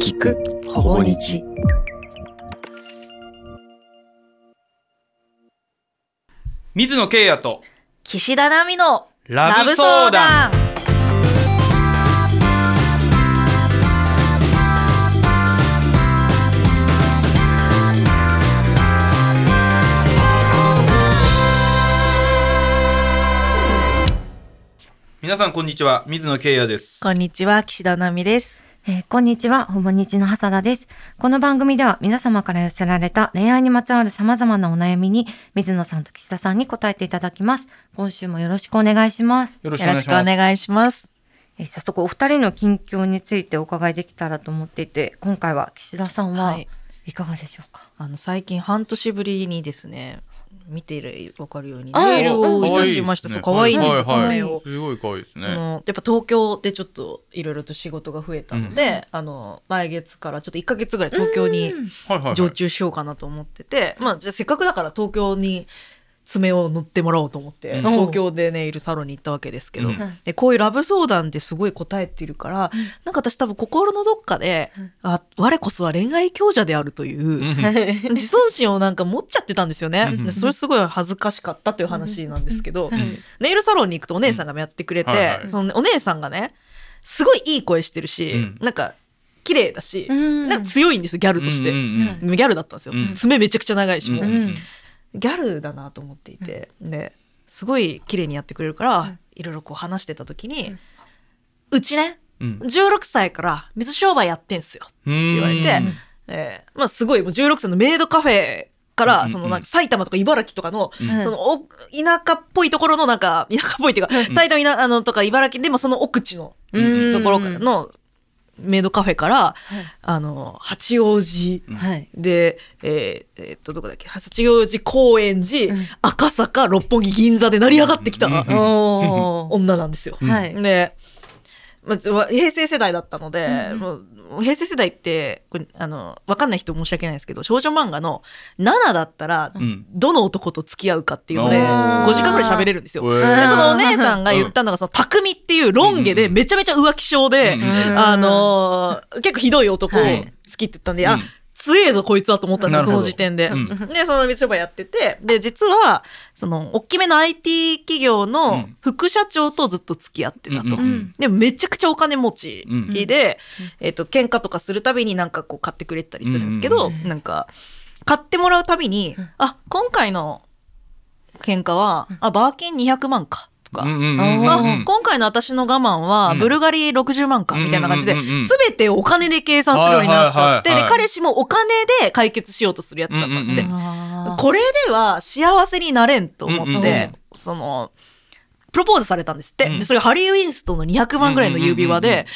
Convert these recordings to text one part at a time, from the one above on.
聞くほぼ日。水野圭也と岸田奈美のラブ相談。皆さんこんにちは。水野圭也です。こんにちは。岸田奈美ですえーこんにちは、ほぼ日の has 田です。この番組では皆様から寄せられた恋愛にまつわる様々なお悩みに、水野さんと岸田さんに答えていただきます。今週もよろしくお願いします。よろしくおお願いします願いしますえー早速お二人の近況についてお伺いできたらと思っていて、今回は岸田さんははいいかがでしょうか、あの最近半年ぶりにですね見ているわかるようにネイルをいたしました。そう可愛いんです。よはいはい。爪をすごい可愛いですね。そのやっぱ東京でちょっといろいろと仕事が増えたので、あの来月からちょっと1ヶ月ぐらい東京に常駐しようかなと思ってて、まあじゃあせっかくだから東京に爪を塗ってもらおうと思って、うん。東京でネイルサロンに行ったわけですけど、うん。でこういうラブ相談ってすごい答えているから、なんか私多分心のどっかで、あ我こそは恋愛強者であるという、うん。自尊心をなんか持っちゃってたんですよね。うん。でそれすごい恥ずかしかったという話なんですけど、うん。ネイルサロンに行くとお姉さんがやってくれて、うんはいはい。そのお姉さんがね、すごいいい声してるし、うん。なんか綺麗だし、うん。なんか強いんですよ、ギャルとして。うんうんうんギャルだったんですよ。うん。爪めちゃくちゃ長いし、もう、うんギャルだなと思っていて、ですごい綺麗にやってくれるから、いろいろこう話してた時に、うちね、うん。16歳から水商売やってんすよって言われて、うん。えーまあすごいもう16歳のメイドカフェから、うんそのなんか埼玉とか茨城とかの、うん。そのお田舎っぽいところのなんか、田舎っぽいっていうか、埼玉あのとか茨城でもその奥地のうん。ところからのメイドカフェから、あの、八王子はい。で、えーえーっと、どこだっけ？八王子高円寺、うん赤坂、六本木、銀座で成り上がってきた。女なんですよ。はい。で、まあ、わ平成世代だったので、うんもう平成世代ってこれあのわかんない人申し訳ないですけど少女漫画の7だったら、うん。どの男と付き合うかっていうのでおー。5時間ぐらい喋れるんですよ。うでんそのお姉さんが言ったのが、その、匠っていうロン毛でめちゃめちゃ浮気症で、うんあのー結構ひどい男を好はい。きって言ったんで、あうん、強えぞこいつはと思ったんですよ、その時点で。うん。で、その水商売やってて、で、実は、その、大きめの IT 企業うのん。副社長とずっと付き合ってたと。うんうんでもめちゃくちゃお金持ちうんで、えっ、と、喧嘩とかするたびになんかこう買ってくれたりするんですけど、うんなんか、買ってもらうたびに、あ、今回の喧嘩は、あ、バーキン200万か、とか、うんうんうんうんあ、今回の私の我慢は、ブルガリ60万か、みたいな感じで、うんうんうんうんすべてお金で計算するようになっちゃって、で、彼氏もお金で解決しようとするやつだったんですって。これでは幸せになれんと思って、その、プロポーズされたんですって。でそれハリー・ウィンストンの200万ぐらいの指輪で、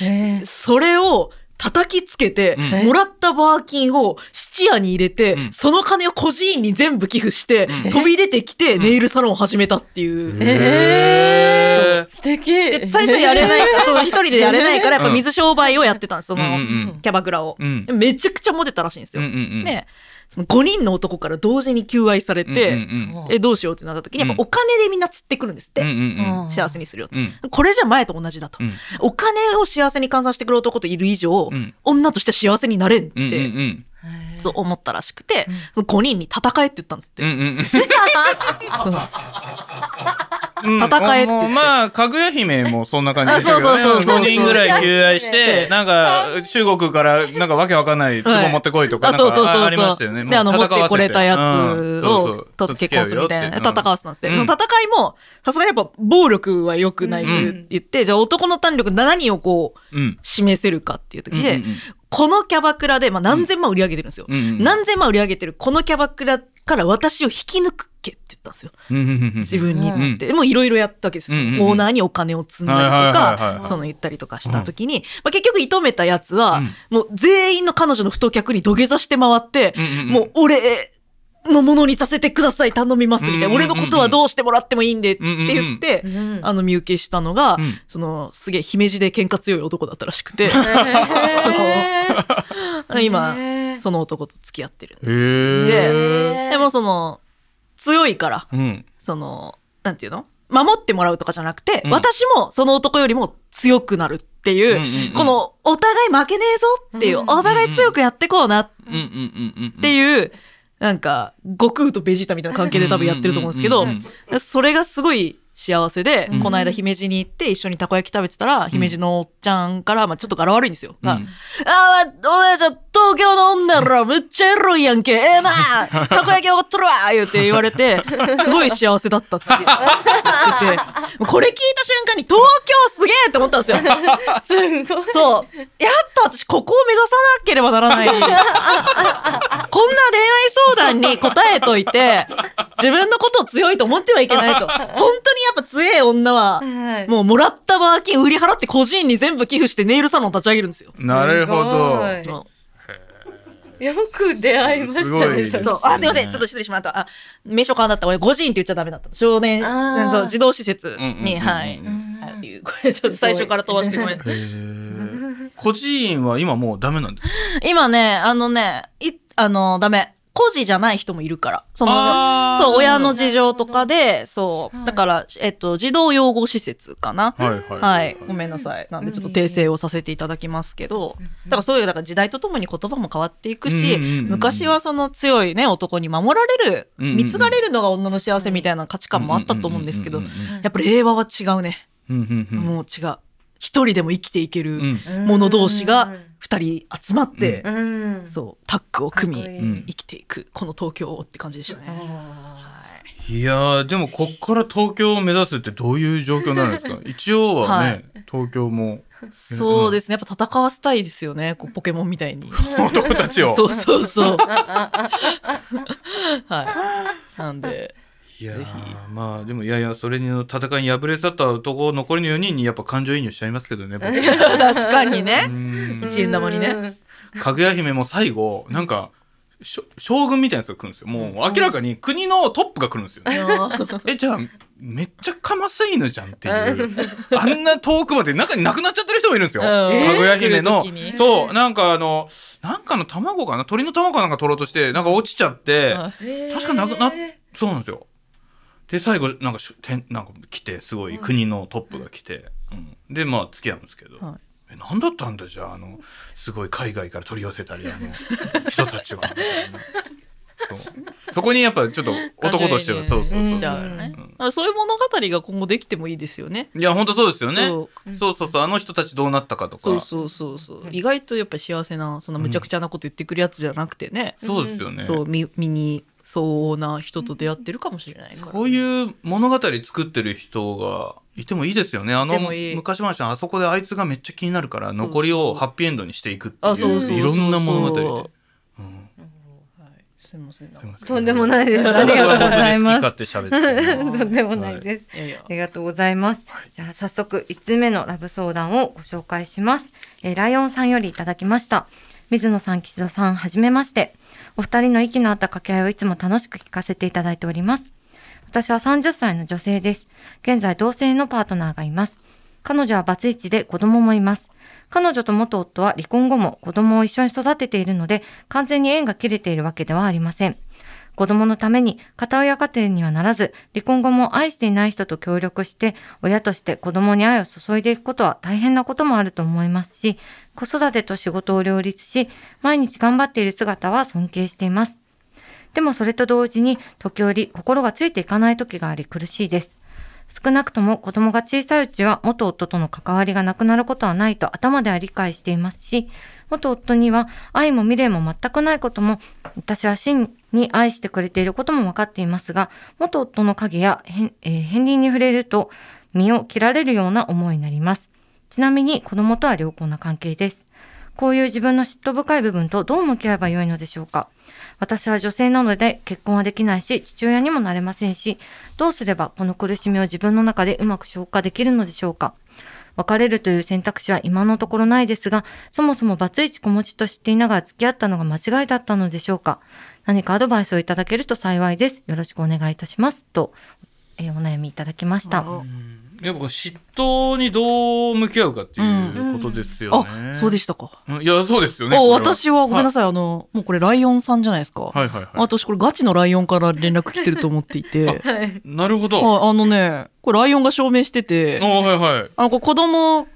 それを叩きつけて、うん。もらったバーキンを質屋に入れて、うん。その金を孤児院に全部寄付して、うん。飛び出てきてネイルサロンを始めたっていう。へー。素敵。で最初やれないから、その一人でやれないから、やっぱ水商売をやってたんです、その、うんうんうん。キャバクラを。うん。でめちゃくちゃモテたらしいんですよ。うんうんうん。で、その5人の男から同時に求愛されて、うんうんえ、どうしようってなった時に、やっぱお金でみんな釣ってくるんですって。うんうんうん。幸せにするよと。うん。これじゃ前と同じだと。うん。お金を幸せに換算してくる男といる以上、うん。女として幸せになれんって、うんうんうん。そう思ったらしくて、その5人に戦えって言ったんですって。うんうんうん。そのうん。戦えって。まあかぐや姫もそんな感じでしたけどあそうそうそうそう。5人ぐらい求愛してねなんか中国からなんかわけわかんない壺持ってこいとかあ、なんそうそうそう。そう。かあありましたよね。で、あの、持ってこれたやつを、とと結婚するみたいな、戦わせたんですね。うん。その戦いも、さすがにやっぱ暴力は良くないと言って、じゃあ男の胆力7人をこう、うん。示せるかっていう時で、このキャバクラで、まあ、何千万売り上げてるんですよ。うん。うん何千万売り上げてるこのキャバクラから私を引き抜くっけって言ったんですよ。うんうんうんうん自分にって。言って。でもいろいろやったわけですよ。うんうんうん。オーナーにお金を積んだりとか、その言ったりとかした時に、まあ、結局射止めたやつは、うん。もう全員の彼女の太客に土下座して回って、うんうんうん。もう俺のものにさせてください、頼みますみたいな。うんうんうんうん。俺のことはどうしてもらってもいいんでって言って、うんうんあの、身請けしたのが、うん。その、すげえ姫路で喧嘩強い男だったらしくて、今、その男と付き合ってるんです。へえでもその、強いから、うん。その、なんていうの？守ってもらうとかじゃなくて、うん。私もその男よりも強くなるっっていう、うんうんうん。このお互い負けねえぞっていう、うんお互い強くやってこうなっうんうんうんうん。ていう、なんか、悟空とベジータみたいな関係で多分やってると思うんですけどそれがすごい幸せで、うんこの間姫路に行って一緒にたこ焼き食べてたら、姫路のおっちゃんから、まあちょっと柄悪いんですよ。うんがあー、お姉ちゃん、東京の女らむっちゃエロいやんけ、ええな たこ焼きおごっとるわ言うて言われて、すごい幸せだったって言ってて、これ聞いた瞬間に東京すげえって思ったんですよ。すごい。そう。やっぱ私ここを目指さなければならない。こんな恋愛相談に答えといて、自分のことを強いと思ってはいけないと。本当にやっぱ強い女は、はいもうもらったバーキン売り払って個人に全部寄付してネイルサロン立ち上げるんですよ。なるほど。よく出会いましたすごいね。そう。あ、すいません。ちょっと失礼しました。あ、名称変わんだった。俺、5人って言っちゃダメだった。少年、あーうんそう、児童施設うんうんうんうんに、はい。はいこれちょっと最初から飛ばしてごめん。へー孤児院は今もうダメなんですか？今ね、あのね、い、あの、ダメ。孤児じゃない人もいるから。その、そう、親の事情とかで、そう。はいだから、えっと、児童養護施設かな？はいはい。はい。ごめんなさい。なんでちょっと訂正をさせていただきますけど、だからそういう、だから時代とともに言葉も変わっていくし、昔はその強いね、男に守られる、貢がれるのが女の幸せみたいな価値観もあったと思うんですけど、やっぱり令和は違うね。もう違う。一人でも生きていけるうん者同士が二人集まって、うん。そう、タッグを組み、生きていく、この東京をって感じでしたね。いやーでもこっから東京を目指すってどういう状況になるんですか？一応はね、はい東京もそうですね。やっぱ戦わせたいですよね。こうポケモンみたいに。男たちをそうそうそう。はい。なんで、いやまあでもいやいやそれに戦いに敗れ去った男残りの4人にやっぱ感情移入しちゃいますけどね僕 確かにね。う。ん。一円玉にね。かぐや姫も最後なんか将軍みたいなやつが来るんですよ。もう明らかに国のトップが来るんですよ。ねえじゃあめっちゃかます犬じゃんっていう。あんな遠くまで中に亡くなっちゃってる人もいるんですよ、うん。かぐや姫の。そう。なんかあのなんかの卵かな？鳥の卵かな？んか取ろうとしてなんか落ちちゃって、確かなくなそうなんですよで最後なんかしゅてんなんか来てすごい国のトップが来て、うん。でまあ付き合うんですけど、はい。え何だったんだじゃああのすごい海外から取り寄せたりあの 人たちはみたいな。そう。そこにやっぱちょっと男としてはそうそうそう。ね。だからそういう物語が今後できてもいいですよね。いや本当そうですよね。そそうそうそう。あの人たちどうなったかとか。そうそうそうそう。意外とやっぱり幸せな、そんな無茶苦茶なこと言ってくるやつじゃなくてね。そうですよね。そう、み身に相応な人と出会ってるかもしれないから。こういう物語作ってる人がいてもいいですよねあの昔話のあそこであいつがめっちゃ気になるから残りをハッピーエンドにしていくってあ、そうそうそうそう。いういろんな物語で、うんはい。すみません。すいませんとんでもないです。ありがとうございます。とんでもないです。あ。りがとうございます。じゃあ早速1つ目のラブ相談をご紹介します。えーライオンさんよりいただきました。水野さん、岸田さん、はじめまして。お二人の息の合った掛け合いをいつも楽しく聞かせていただいております。私は30歳の女性です。現在同性のパートナーがいます。彼女はバツイチで子供もいます。彼女と元夫は離婚後も子供を一緒に育てているので、完全に縁が切れているわけではありません。子供のために片親家庭にはならず、離婚後も愛していない人と協力して、親として子供に愛を注いでいくことは大変なこともあると思いますし、子育てと仕事を両立し、毎日頑張っている姿は尊敬しています。でもそれと同時に、時折心がついていかない時があり苦しいです。少なくとも子供が小さいうちは元夫との関わりがなくなることはないと頭では理解していますし、元夫には愛も未練も全くないことも、私は真に愛してくれていることも分かっていますが、元夫の影や,、えー片鱗に触れると身を切られるような思いになります。ちなみに子供とは良好な関係です。こういう自分の嫉妬深い部分とどう向き合えばよいのでしょうか？私は女性なので結婚はできないし、父親にもなれませんし、どうすればこの苦しみを自分の中でうまく消化できるのでしょうか？別れるという選択肢は今のところないですが、そもそもバツイチ子持ちと知っていながら付き合ったのが間違いだったのでしょうか？何かアドバイスをいただけると幸いです。よろしくお願いいたします。と、えーお悩みいただきました。やっぱ嫉妬にどう向き合うかっていうことですよね。あ、そうでしたか。うんいやそうですよね。私はごめんなさい。あの、もうこれライオンさんじゃないですか。はいはいはい。私これガチのライオンから連絡来てると思っていて。なるほど。はいあのね、これライオンが証明してて、おはいはい。あの、こう子供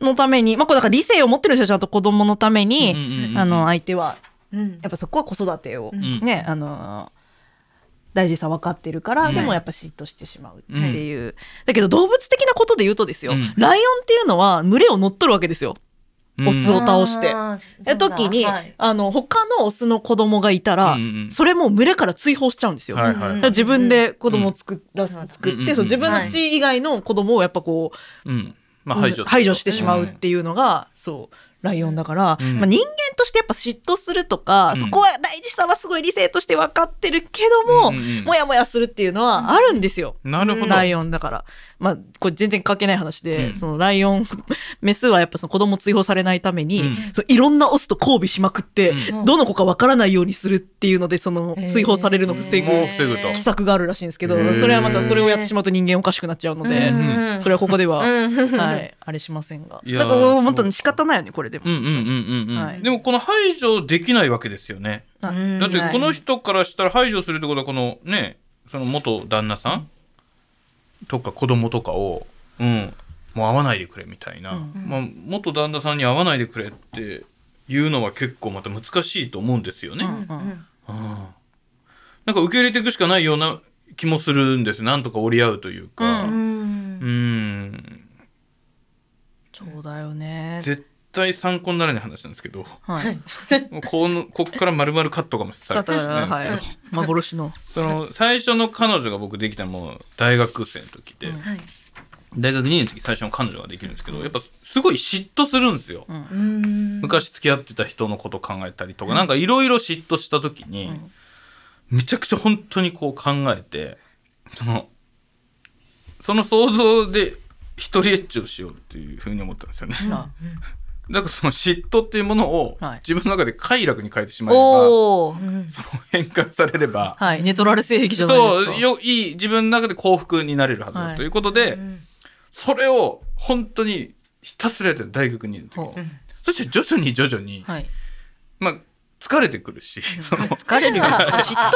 のために、まあ、これだから理性を持ってるんですよ、ちゃんと子供のために、うんうんうんあの、相手は。うんやっぱそこは子育てを、んね、あの、大事さ分かってるから、うん。でもやっぱ嫉妬してしまうっていう。だけど動物的なことで言うとですよ、うん。ライオンっていうのは群れを乗っ取るわけですよ。うん。オスを倒して。え時に、はい。あの、他のオスの子供がいたら、うんうんそれも群れから追放しちゃうんですよ。はいはい。自分で子供を作らす、うん作って、うんうんうん。そう自分の血以外の子供をやっぱこう、うん。まあ排除排除してしまうっていうのが、そうライオンだから、うん。まあ、人間としてやっぱ嫉妬するとか、うん。そこは大事さはすごい理性として分かってるけども、うんうんうん。もやもやするっていうのはあるんですよ。なるほど。ライオンだから。まあ、これ全然関係ない話で、うん。そのライオン、メスはやっぱその子供を追放されないために、うん。そのいろんなオスと交尾しまくって、うん。どの子かわからないようにするっていうので、その追放されるのを防ぐ奇策があるらしいんですけどそれはまたそれをやってしまうと人間おかしくなっちゃうので、うんそれはここでは、うん。はい、あれしませんが。いやーだから本当に仕方ないよね、これでも。うんうんうんうんうん、はい。でもこの排除できないわけですよね。だってこの人からしたら排除するってことはこのねその元旦那さん？とか子供とかをうん。もう会わないでくれみたいな、うん。まあ、元旦那さんに会わないでくれっていうのは結構また難しいと思うんですよね、うんうんなんか受け入れていくしかないような気もするんですなんとか折り合うというか。ううん。ん。そうだよね。絶対参考にならない話なんですけどはい。もうこのこっから丸々カットかもしれないですけど、。幻の。その最初の彼女が僕できたのも大学生の時で、うん。はい。大学2年の時最初の彼女ができるんですけどやっぱすごい嫉妬するんですよ、うん。昔付き合ってた人のこと考えたりとか、なんかいろいろ嫉妬した時に、めちゃくちゃ本当にこう考えてそのその想像で一人エッチをしようっていうふうに思ったんですよね、あだからその嫉妬っていうものをはい自分の中で快楽に変えてしまえば、おお。うんその変換されれば、はい。ネトラル性癖じゃないですか。そうよいい自分の中で幸福になれるはずだ、はいということで、んそれを本当にひたすらやってる大学にいる時そして徐々に徐々に、はい。まあ疲れてくるしその。疲れるよ。嫉妬の、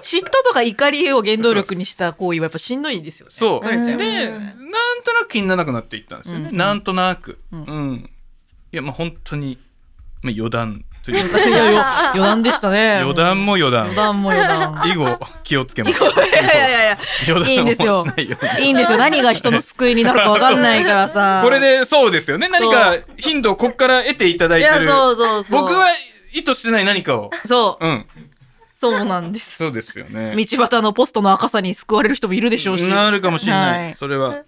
嫉妬とか怒りを原動力にした行為はやっぱしんどいですよね。そう。疲れちゃいますで。なんとなく気にならなくなっていったんですよね、うん。なんとなく、ううん。んいやまあ本当に、まあ、余談といういかやいや余談でしたね。余談も余談。余談も余談。以後気をつけます。いやいやいやいや。余談をいいんですよ。しないいいんですよ。何が人の救いになるかわかんないからさ。これでそうですよね。何か頻度をここから得ていただいいや、てるそうそうそう。僕は意図してない何かを。そう、うん。そうなんです。そうですよね。道端のポストの赤さに救われる人もいるでしょうし。なるかもしれない、はい。それは。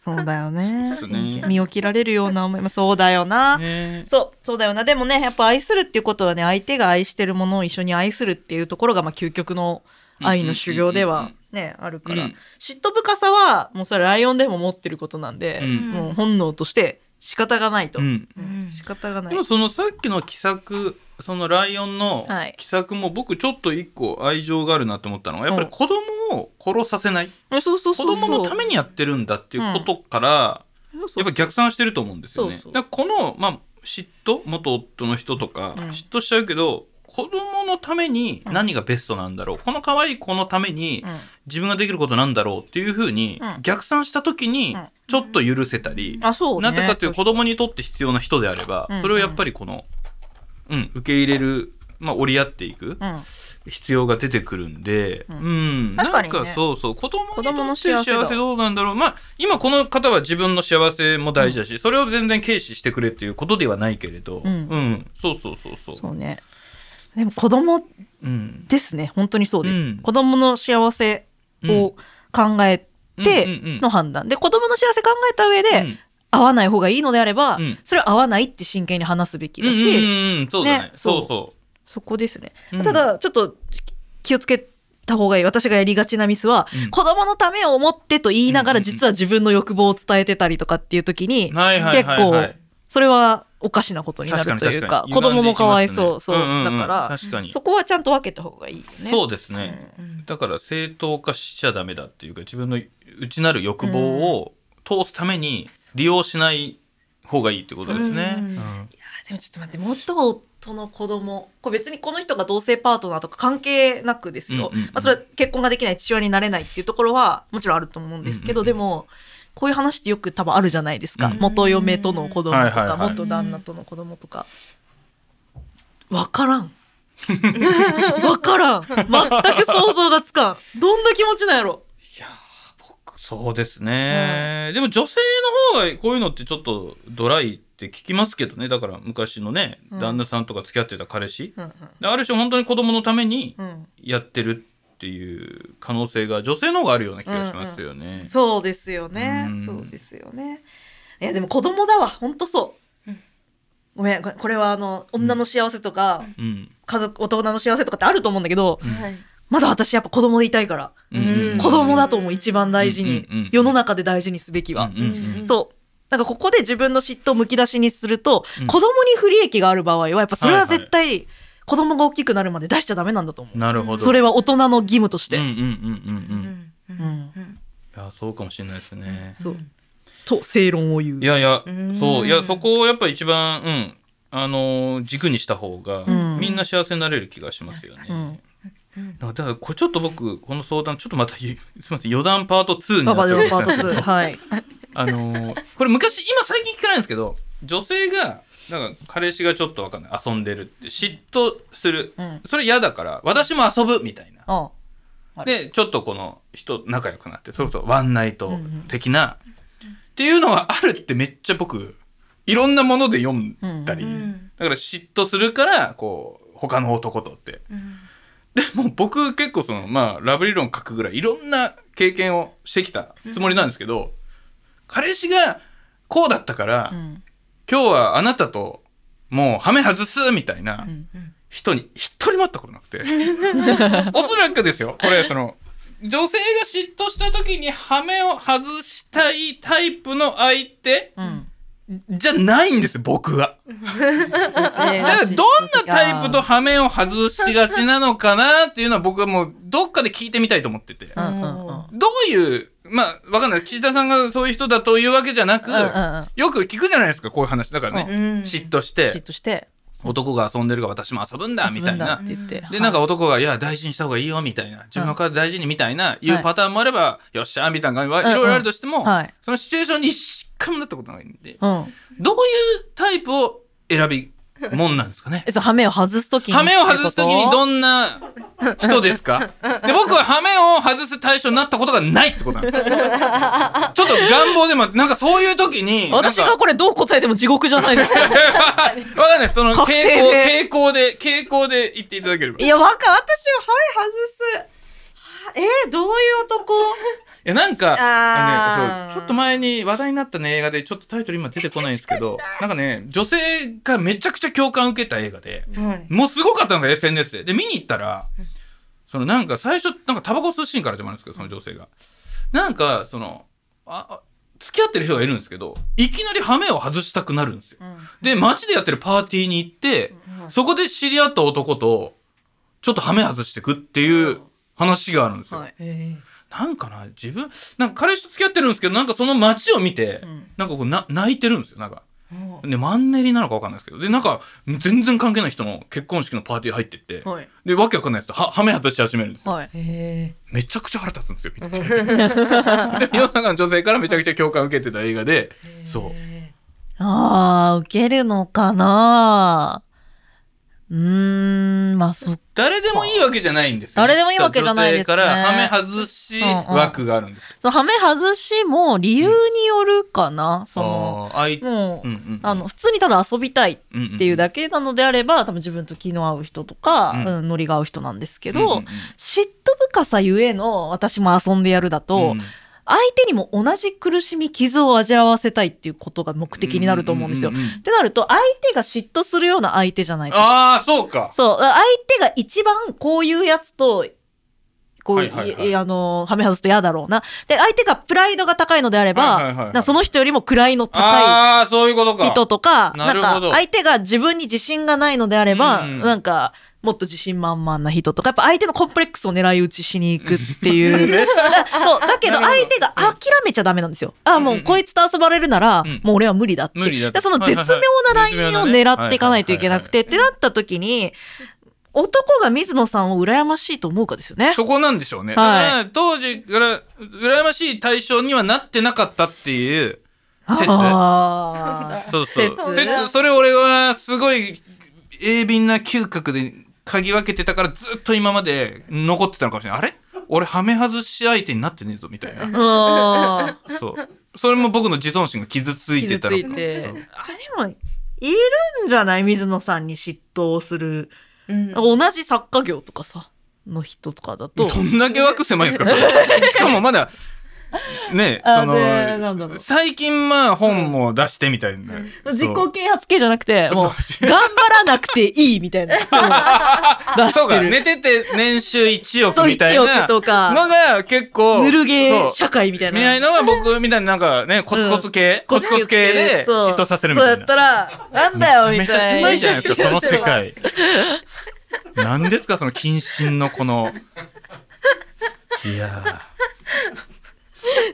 そうだよね。ね。身を切られるような思いも。そうだよな、ね。そう。そうだよな。でもねやっぱ愛するっていうことはね相手が愛してるものを一緒に愛するっていうところがまあ究極の愛の修行ではねあるから、うん。嫉妬深さはもうそれライオンでも持ってることなんで、うん。もう本能として仕方がないと、うん。うん。仕方がない。でもそのさっきの奇策そのライオンのはい。奇策も僕ちょっと一個愛情があるなと思ったのはやっぱり子供を殺させない。子供のためにやってるんだっていうことからやっぱ逆算してると思うんですよね。そうそう。だからこのまあ嫉妬？元夫の人とかうん。嫉妬しちゃうけど子供のために何がベストなんだろう？この可愛い子のためにうん。自分ができることなんだろうっていうふうにうん。逆算した時にうん。ちょっと許せたりあそうね。なぜかっていう子供にとって必要な人であればうん。それをやっぱりこのうん。受け入れるまあ折り合っていくうん。必要が出てくるんで、ううん。ん、確かにね。なんかそうそう。子供にとって幸せどうなんだろう。まあ今この方は自分の幸せも大事だし、それを全然軽視してくれっていうことではないけれど、うん。そうそうそうそう。そうね。でも子供うん、ですね。本当にそうです、うん。子供の幸せを考えてうんうんうん。の判断。で子供の幸せ考えた上で、うん会わない方がいいのであれば、うん。それは会わないって真剣に話すべきだし、うんうんうんそうだねねそう。そそこですね、うん。ただちょっと気をつけた方がいい。私がやりがちなミスは、うん。子供のためを思ってと言いながらうんうんうん。実は自分の欲望を伝えてたりとかっていう時に、結構それはおかしなことになるというか子供もかわいそう、そう、うんうんうんだから確かに。そこはちゃんと分けた方がいいよね。そうですね、だから正当化しちゃダメだっていうか自分の内なる欲望を通すために利用しない方がいいってことですね。うん。うんでもちょっと待って元夫の子供これ別にこの人が同性パートナーとか関係なくですよ、うんうんうん。まあ、それは結婚ができない父親になれないっていうところはもちろんあると思うんですけど、うんうんうん。でもこういう話ってよく多分あるじゃないですか、うん。元嫁との子供とか、はいはいはい。元旦那との子供とか。わからん。わからん。全く想像がつかん。どんな気持ちなんやろそうですね、でも女性の方がこういうのってちょっとドライって聞きますけどね。だから昔のね、うん。旦那さんとか付き合ってた彼氏、うんである種本当に子供のためにうん。やってるっていう可能性が女性の方があるような気がしますよね。そうですよね。うん。そうですよね。いやでも子供だわほんとそう、ごめんこれはあの女の幸せとか、うん。家族大人の幸せとかってあると思うんだけど、うん。はい。まだ私やっぱ子供でいたいから、うん子供だと思う一番大事に、うんうんうん世の中で大事にすべきは、うんうんうん。そう。なんかここで自分の嫉妬をむき出しにすると、うん。子供に不利益がある場合はやっぱそれは絶対子供が大きくなるまで出しちゃダメなんだと思う、なるほど。それは大人の義務として、うんうんうんうんうん。うんいやそうかもしれないですね。そう。と正論を言う。いやいやん。そう。いやそこをやっぱ一番うん。あのー軸にした方が、ん。みんな幸せになれる気がしますよね。うん。だからこれちょっと僕この相談ちょっとまたゆすみません余談パート2になっちゃうでもパート2 はい。あのーこれ昔今最近聞かないんですけど女性がなんか彼氏がちょっとわかんない遊んでるって嫉妬する、うん。それ嫌だから私も遊ぶみたいな。ああでちょっとこの人仲良くなってそれこそワンナイト的な、っていうのがあるってめっちゃ僕いろんなもので読んだり、ん。だから嫉妬するからこう他の男とってでも僕結構そのまあラブ理論書くぐらいいろんな経験をしてきたつもりなんですけど、彼氏がこうだったから、うん。今日はあなたともうハメ外すみたいなうん。人に一人も会ったことなくて。おそらくですよ。これその女性が嫉妬した時にハメを外したいタイプの相手うんじゃないんです僕は。じゃあどんなタイプとハメを外しがちなのかなっていうのは僕はもうどっかで聞いてみたいと思ってて。うんうんうんどういう、まあわかんない。岸田さんがそういう人だというわけじゃなく、うんうんうんよく聞くじゃないですか、こういう話。だからね、うん嫉妬し嫉て、妬して男が遊んでるから私も遊ぶんだ、みたいな。遊ぶんだっ。て言って。で、なんか男が、いや、大事にした方がいいよ、みたいな。自分の体大事に、みたいな、いうパターンもあれば、よっしゃ、みたいな感じ。はいろいろあるとしても、はい。そのシチュエーションに一回もなったことないんで、うん。どういうタイプを選びもんなんですかね。えそうハメを外すときにハメを外すときにどんんな人ですか？で僕はハメを外す対象になったことがないってことなんです。ちょっと願望でもなんかそういう時に私がこれどう答えても地獄じゃないですか。わかんないその傾向傾向で傾向で言っていただければ。いいやわか私はハメ外す。はえー、どういう男？やなんかあのねそうちょっと前に話題になったね映画でちょっとタイトル今出てこないんですけどなんかね女性がめちゃくちゃ共感を受けた映画ではい。もうすごかったのが SNS で。で、見に行ったら、そのなんか最初、なんかタバコ吸うシーンから始まるんですけど、その女性が。なんか、その、あ、あ付き合ってる人がいるんですけど、いきなりハメを外したくなるんですよ。で、街でやってるパーティーに行って、そこで知り合った男と、ちょっとハメ外してくっていう話があるんですよ。はいなんかな、自分、なんか彼氏と付き合ってるんですけど、なんかその街を見て、ん。なんかこうな泣いてるんですよ、なんか。で、マンネリなのかわかんないですけど、で、なんか、全然関係ない人の結婚式のパーティー入ってって、はい。で、わけわかんないやつとは、はめ外し始めるんですよ。はい。へめちゃくちゃ腹立つんですよ、見てて。で世の中の女性からめちゃくちゃ共感を受けてた映画で、そう。あー受けるのかなうーんまあそっ誰でもいいわけじゃないんですよ、誰でもいいわけじゃないですね。から、はめ外し枠があるんですよ。そのハメ外しも理由によるかな、そのあもう、うんうんうん。あの普通にただ遊びたいうんうんっていうだけなのであれば多分自分と気の合う人とか、うん。うんノリが合う人なんですけど、うんうんうん。嫉妬深さゆえの私も遊んでやるだと、うん相手にも同じ苦しみ傷を味わわせたいっていうことが目的になると思うんですよ。ってなると相手が嫉妬するような相手じゃないと。ああ、そうか。そう相手が一番こういうやつとこう、はいはいはい。いあのはめ外すと嫌だろうな。で相手がプライドが高いのであれば、はいはいはいはい。その人よりも位の高い。人とか、ななんか相手が自分に自信がないのであれば、うんうんなんかもっと自信満々な人とか、やっぱ相手のコンプレックスを狙い撃ちしに行くっていう。だ そう、だけど相手が諦めちゃダメなんですよ。あ、もうこいつと遊ばれるなら、うん。もう俺は無理だって。無理だって。でその絶妙なラインを狙っていかないといけなくて、ってなった時に、男が水野さんを羨ましいと思うかですよね。そこなんでしょうね。だはい当時から、羨ましい対象にはなってなかったっていう説。あーそうそう。説説、それ俺はすごい鋭敏な嗅覚で嗅ぎ分けてたからずっと今まで残ってたのかもしれない。あれ？俺、はめ外し相手になってねえぞ、みたいな。そう。それも僕の自尊心が傷ついて傷つたのいて。あ、でも、いるんじゃない？水野さんに嫉妬をする。うん同じ作家業とかさ、の人とかだと。どんだけ枠狭いんですかそれ しかもまだ、ね あその、最近まあ本も出してみたいな。自己そう啓発系じゃなくて、もう、頑張らなくていいみたいな。出そうか、してる。寝てて年収1そう億みたい1なのが結構、ぬるゲそうー社会みたいな。みたいのが僕みたいななんかね、コツコツ系、コツコツ系で嫉妬させるみたいな。そうやったら、なんだよ、めみたいな。ちゃ狭いじゃないですか、その世。界。何ですか、その謹慎のこの。いや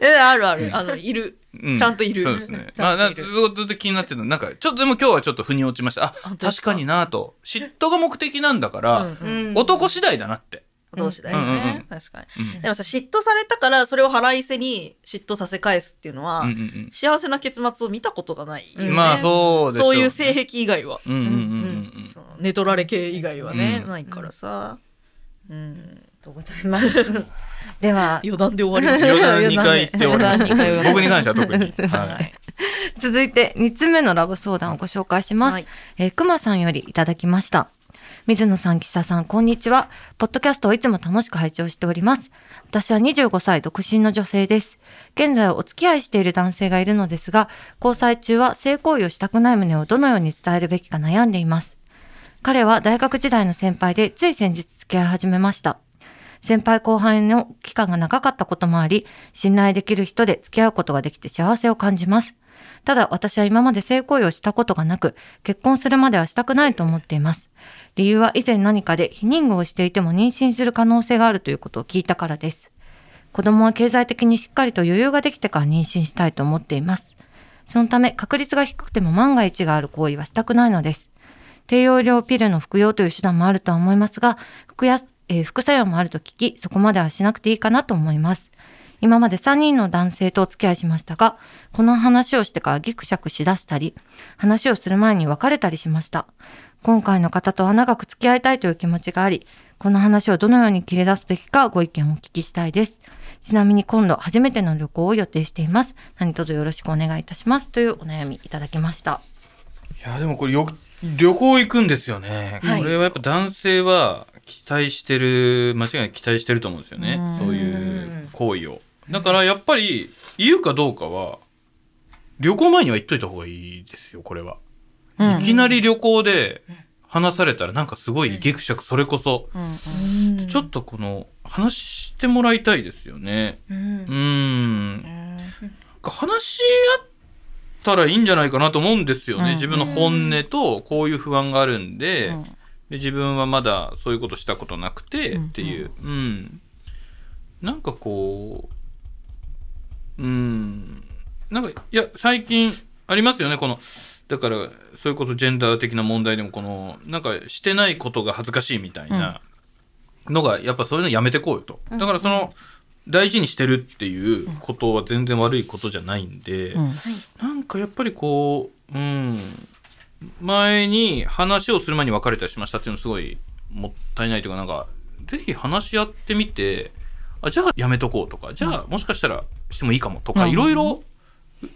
え、あるある。あの、いる。ー、うちゃんといるそうですね。ちまあ、なゃんといるずっと気になってた。なんか、ちょっとでも今日はちょっと腑に落ちました。あ、本当ですか？確かになと。嫉妬が目的なんだから、うんうん男次第だなって。同士だようんうんうんね。確かに。うんでもさ、嫉妬されたから、それを腹いせに嫉妬させ返すっていうのはうん、うん幸せな結末を見たことがないよね。うん。まあ、そうでしょそういう性癖以外は。うんうんうんうんその寝取られ系以外はね、うんないからさ。うん。ありがとうございます。では、余談で終わりま余。談2回言って終わりま。僕に関しては特に。は。はいい。続いて3つ目のラブ相談をご紹介します。はいえー、くまさんよりいただきました。水野さん、岸田さん、こんにちは。ポッドキャストをいつも楽しく拝聴しております。私は25歳独身の女性です。現在お付き合いしている男性がいるのですが、交際中は性行為をしたくない旨をどのように伝えるべきか悩んでいます。彼は大学時代の先輩でつい先日付き合い始めました。先輩後輩の期間が長かったこともあり、信頼できる人で付き合うことができて幸せを感じます。ただ私は今まで性行為をしたことがなく、結婚するまではしたくないと思っています。理由は以前何かで避妊具をしていても妊娠する可能性があるということを聞いたからです。子供は経済的にしっかりと余裕ができてから妊娠したいと思っています。そのため確率が低くても万が一がある行為はしたくないのです。低用量ピルの服用という手段もあるとは思いますが、副やえー副作用もあると聞き、そこまではしなくていいかなと思います。今まで3人の男性とお付き合いしましたが、この話をしてからギクシャクしだしたり、話をする前に別れたりしました。今回の方とは長く付き合いたいという気持ちがあり、この話をどのように切り出すべきかご意見をお聞きしたいです。ちなみに今度初めての旅行を予定しています。何卒よろしくお願いいたします。というお悩みいただきました。いやでもこれよ旅行行くんですよね、はいこれはやっぱ男性は期待してる間違いなく期待してると思うんですよね。うん。そういう行為を。だからやっぱり言うかどうかは旅行前には言っといた方がいいですよこれは、うん。いきなり旅行で話されたらなんかすごいギクシャクそれこそ、うん。うんちょっとこの話してもらいたいですよね。うん。なんか話し合ったらいいんじゃないかなと思うんですよね、うん。自分の本音とこういう不安があるんで,、うんで自分はまだそういうことしたことなくてうんっていう、うん。なんかこううん。なんかいや最近ありますよねこのだからそういうことジェンダー的な問題でもこのなんかしてないことが恥ずかしいみたいなのがやっぱそういうのやめてこうよと。だからその大事にしてるっていうことは全然悪いことじゃないんで、うん。なんかやっぱりこううん前に話をする前に別れたりしましたっていうのすごいもったいないというかなんかぜひ話し合ってみてあじゃあやめとこうとかじゃあもしかしたらしてもいいかもとかうんいろいろ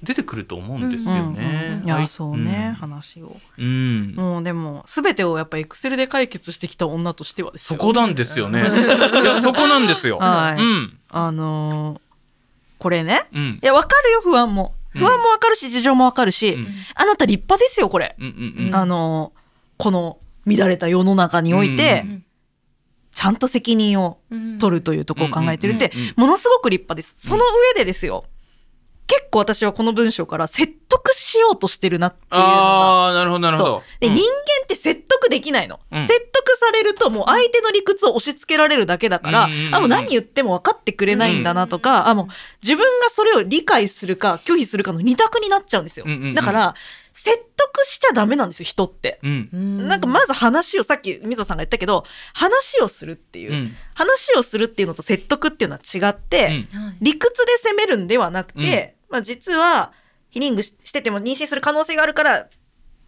出てくると思うんですよね。いや、はいそうね、話を。うん、もうでも、すべてをやっぱエクセルで解決してきた女としてはですよ。そこなんですよね。いやそこなんですよ。はいうんあのーこれね。うんいや、わかるよ、不安も。うん不安もわかるし、事情もわかるし、うんあなた立派ですよ、これ。あのーこの乱れた世の中において、うんちゃんと責任を取るというところを考えてるってものすごく立派です。その上でですよ。結構私はこの文章から説得しようとしてるなっていうのが。ああなるほどなるほそう。ど。で、うん。人間って説得できないの、うん。説得されるともう相手の理屈を押し付けられるだけだから、うんうんうんあ、もう何言っても分かってくれないんだなとか、あ、もう自分がそれを理解するか拒否するかの二択になっちゃうんですよ。うんうんうん。だから、説得しちゃダメなんですよ、人って。うん。なんかまず話を、さっき水野さんが言ったけど、話をするっていう、うん。話をするっていうのと説得っていうのは違って、うん。理屈で責めるんではなくて、まあ実は、避妊具ししてても妊娠する可能性があるから、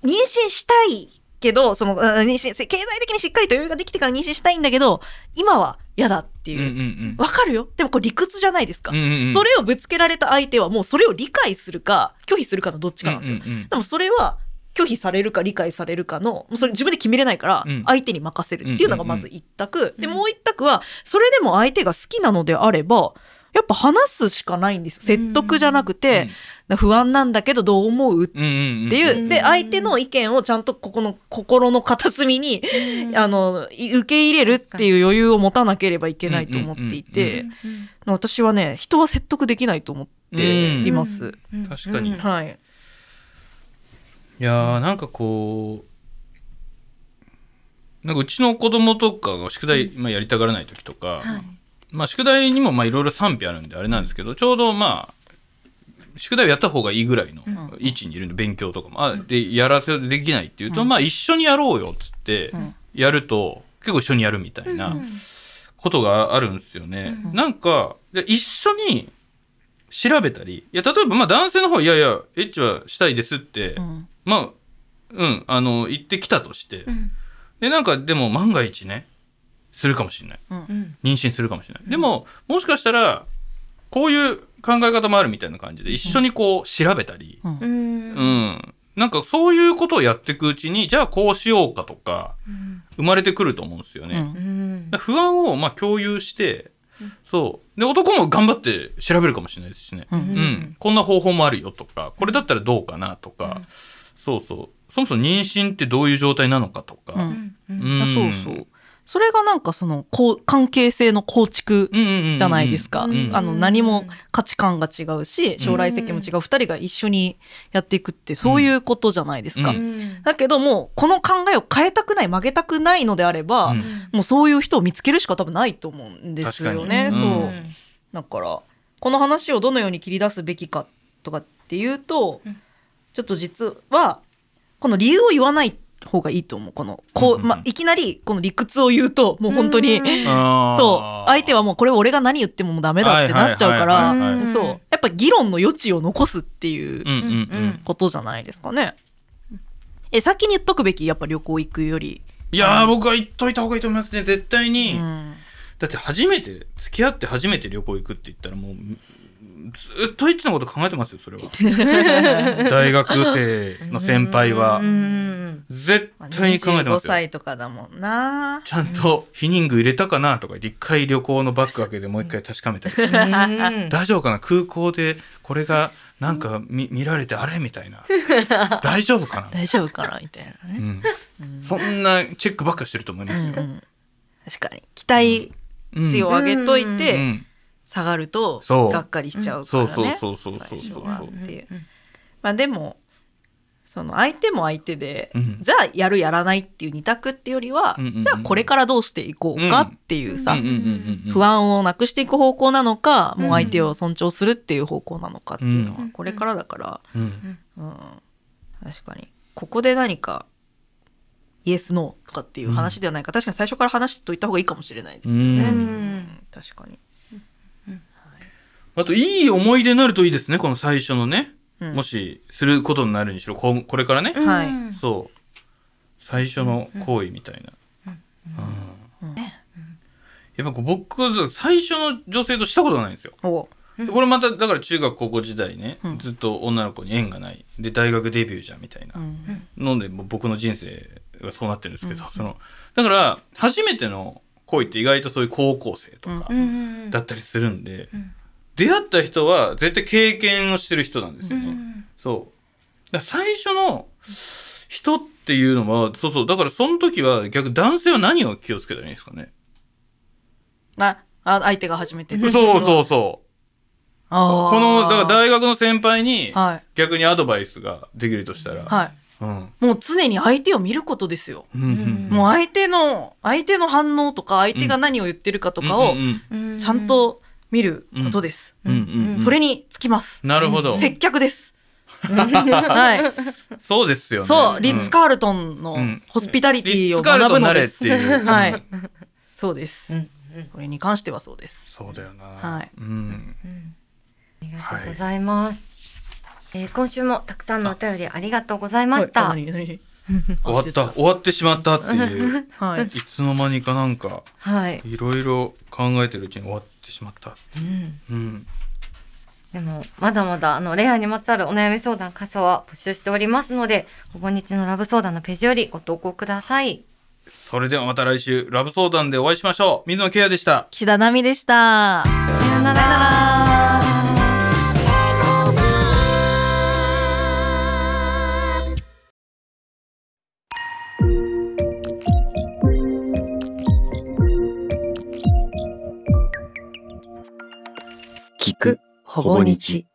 妊娠したいけど、その、あ妊娠、経済的にしっかりと余裕ができてから妊娠したいんだけど、今は嫌だってう。んうんいうう。わ、かるよ。でもこれ理屈じゃないですか、うんうんうん。それをぶつけられた相手はもうそれを理解するか、拒否するかのどっちかなんですよ。うんうんうん。でもそれは、拒否されるか理解されるかの、もうそれ自分で決めれないからうん、相手に任せるっていうのがまず一択。で、もう一択は、それでも相手が好きなのであれば、やっぱ話すしかないんですよ。説得じゃなくて、不安なんだけどどう思う？っうんうんうん。ていう、で、相手の意見をちゃんとここの心の片隅に、あの、い受け入れるっていう余裕を持たなければいけないと思っていて、私はね、人は説得できないと思っています。確かに、いはい。やーなんかこうなんかうちの子供とかが宿題、まあ、やりたがらない時とか、まあ宿題にもまあいろいろ賛否あるんであれなんですけどちょうどまあ宿題をやった方がいいぐらいの位置にいるんで勉強とかも。あでやらせできないっていうと、まあ一緒にやろうよっつってやると結構一緒にやるみたいなことがあるんですよね。なんかで一緒に調べたりいや例えばまあ男性の方はいやいやエッチはしたいですって、ん。まあうんあの言ってきたとして、でなんかでも万が一ねするかもしれない、妊娠するかもしれない、でももしかしたらこういう考え方もあるみたいな感じで一緒にこう調べたり、うん。うん。なんかそういうことをやっていくうちにじゃあこうしようかとか生まれてくると思うんですよね。不安をまあ共有して、そう。で男も頑張って調べるかもしれないですしね、うん。うん。こんな方法もあるよとかこれだったらどうかなとか、そうそう。そもそも妊娠ってどういう状態なのかとか、うん。うん。そうそう。それがなんかそのこう関係性の構築じゃないですか。うんあの何も価値観が違うし将来設計も違う二人が一緒にやっていくってそういうことじゃないですか。うん。だけどもこの考えを変えたくない曲げたくないのであれば、うん。もうそういう人を見つけるしか多分ないと思うんですよね。そう、だからこの話をどのように切り出すべきかとかっていうと、ちょっと実はこの理由を言わない方がいいと思う。このこう、まあ、いきなりこの理屈を言うともう本当に、そう。相手はもうこれ俺が何言ってももうダメだってなっちゃうから、そう。やっぱ議論の余地を残すっていうことじゃないですかね。え先に言っとくべきやっぱ旅行行くより。いやー僕は言っといた方がいいと思いますね。絶対に、うん。だって初めて付き合って初めて旅行行くって言ったらもうずっとエッチなこと考えてますよそれは。大学生の先輩は。絶まあ対に考えて25ますよ。歳とかだもんな。ちゃんと避妊具入れたかなとか一回旅行のバッグ開けてもう一回確かめたり大丈夫かな？空港でこれがなんか見見られてあれ？みたいな。大丈夫かな、大丈夫かな？みたいなね。うん、そんなチェックばっかしてると思いますよ、うん確かに。期待値を上げといて、うん下がるとそう。がっかりしちゃうからね。そうそうそうそうそう。最初は。っていう。まあでもその相手も相手で、うん。じゃあやるやらないっていう二択っていうよりは、うんうんうんじゃあこれからどうしていこうかっていうさ、うんうんうんうんうん。不安をなくしていく方向なのか、もう相手を尊重するっていう方向なのかっていうのはこれからだから、うん。うん、確かに。ここで何かイエスノーとかっていう話ではないか、確かに最初から話しといた方がいいかもしれないですよね。うん。うん。確かに。あといい思い出になるといいですねこの最初のね、うん。もしすることになるにしろここれからね、はい。そう。最初の行為みたいな、うん。やっぱこう僕は最初の女性としたことがないんですよ。お。でこれまただから中学高校時代ね、うん。ずっと女の子に縁がない。で大学デビューじゃんみたいな。うん。のでもう僕の人生がそうなってるんですけど、そのだから初めての恋って意外とそういう高校生とかだったりするんで、出会った人は絶対経験をしてる人なんですよね。そうだ最初の人っていうのはそうそうだからその時は逆に男性は何を気をつけたらいいんですかね。ああ相手が初めて。そうそうそう。このだから大学の先輩にはい逆にアドバイスができるとしたら、はい。うんもう常に相手を見ることですよ。うんうんもう相手の相手の反応とか相手が何を言ってるかとかをうんうんちゃんと見ることです。うんうんうんそれにつきます。なるほど。接客です。はい。そうですよね。そう、リッツ・ーカールトンのうんホスピタリティを学ぶのです。はい。そうですうん。これに関してはそうです。そうだよな。はいうん。ありがとうございます。えー今週もたくさんのお便りありがとうございました。はい何何？終わった、終わってしまったっていう。はい。いつの間にかなんか、はい。いろいろ考えてるうちに終わってしまった。うんうん。でも、まだまだ、あの、恋愛にまつわるお悩み相談、傘は募集しておりますので、ほぼ日のラブ相談のページよりご投稿ください。それではまた来週、ラブ相談でお会いしましょう。水野ケアでした。岸田奈美でした。さよなら。くほぼ日。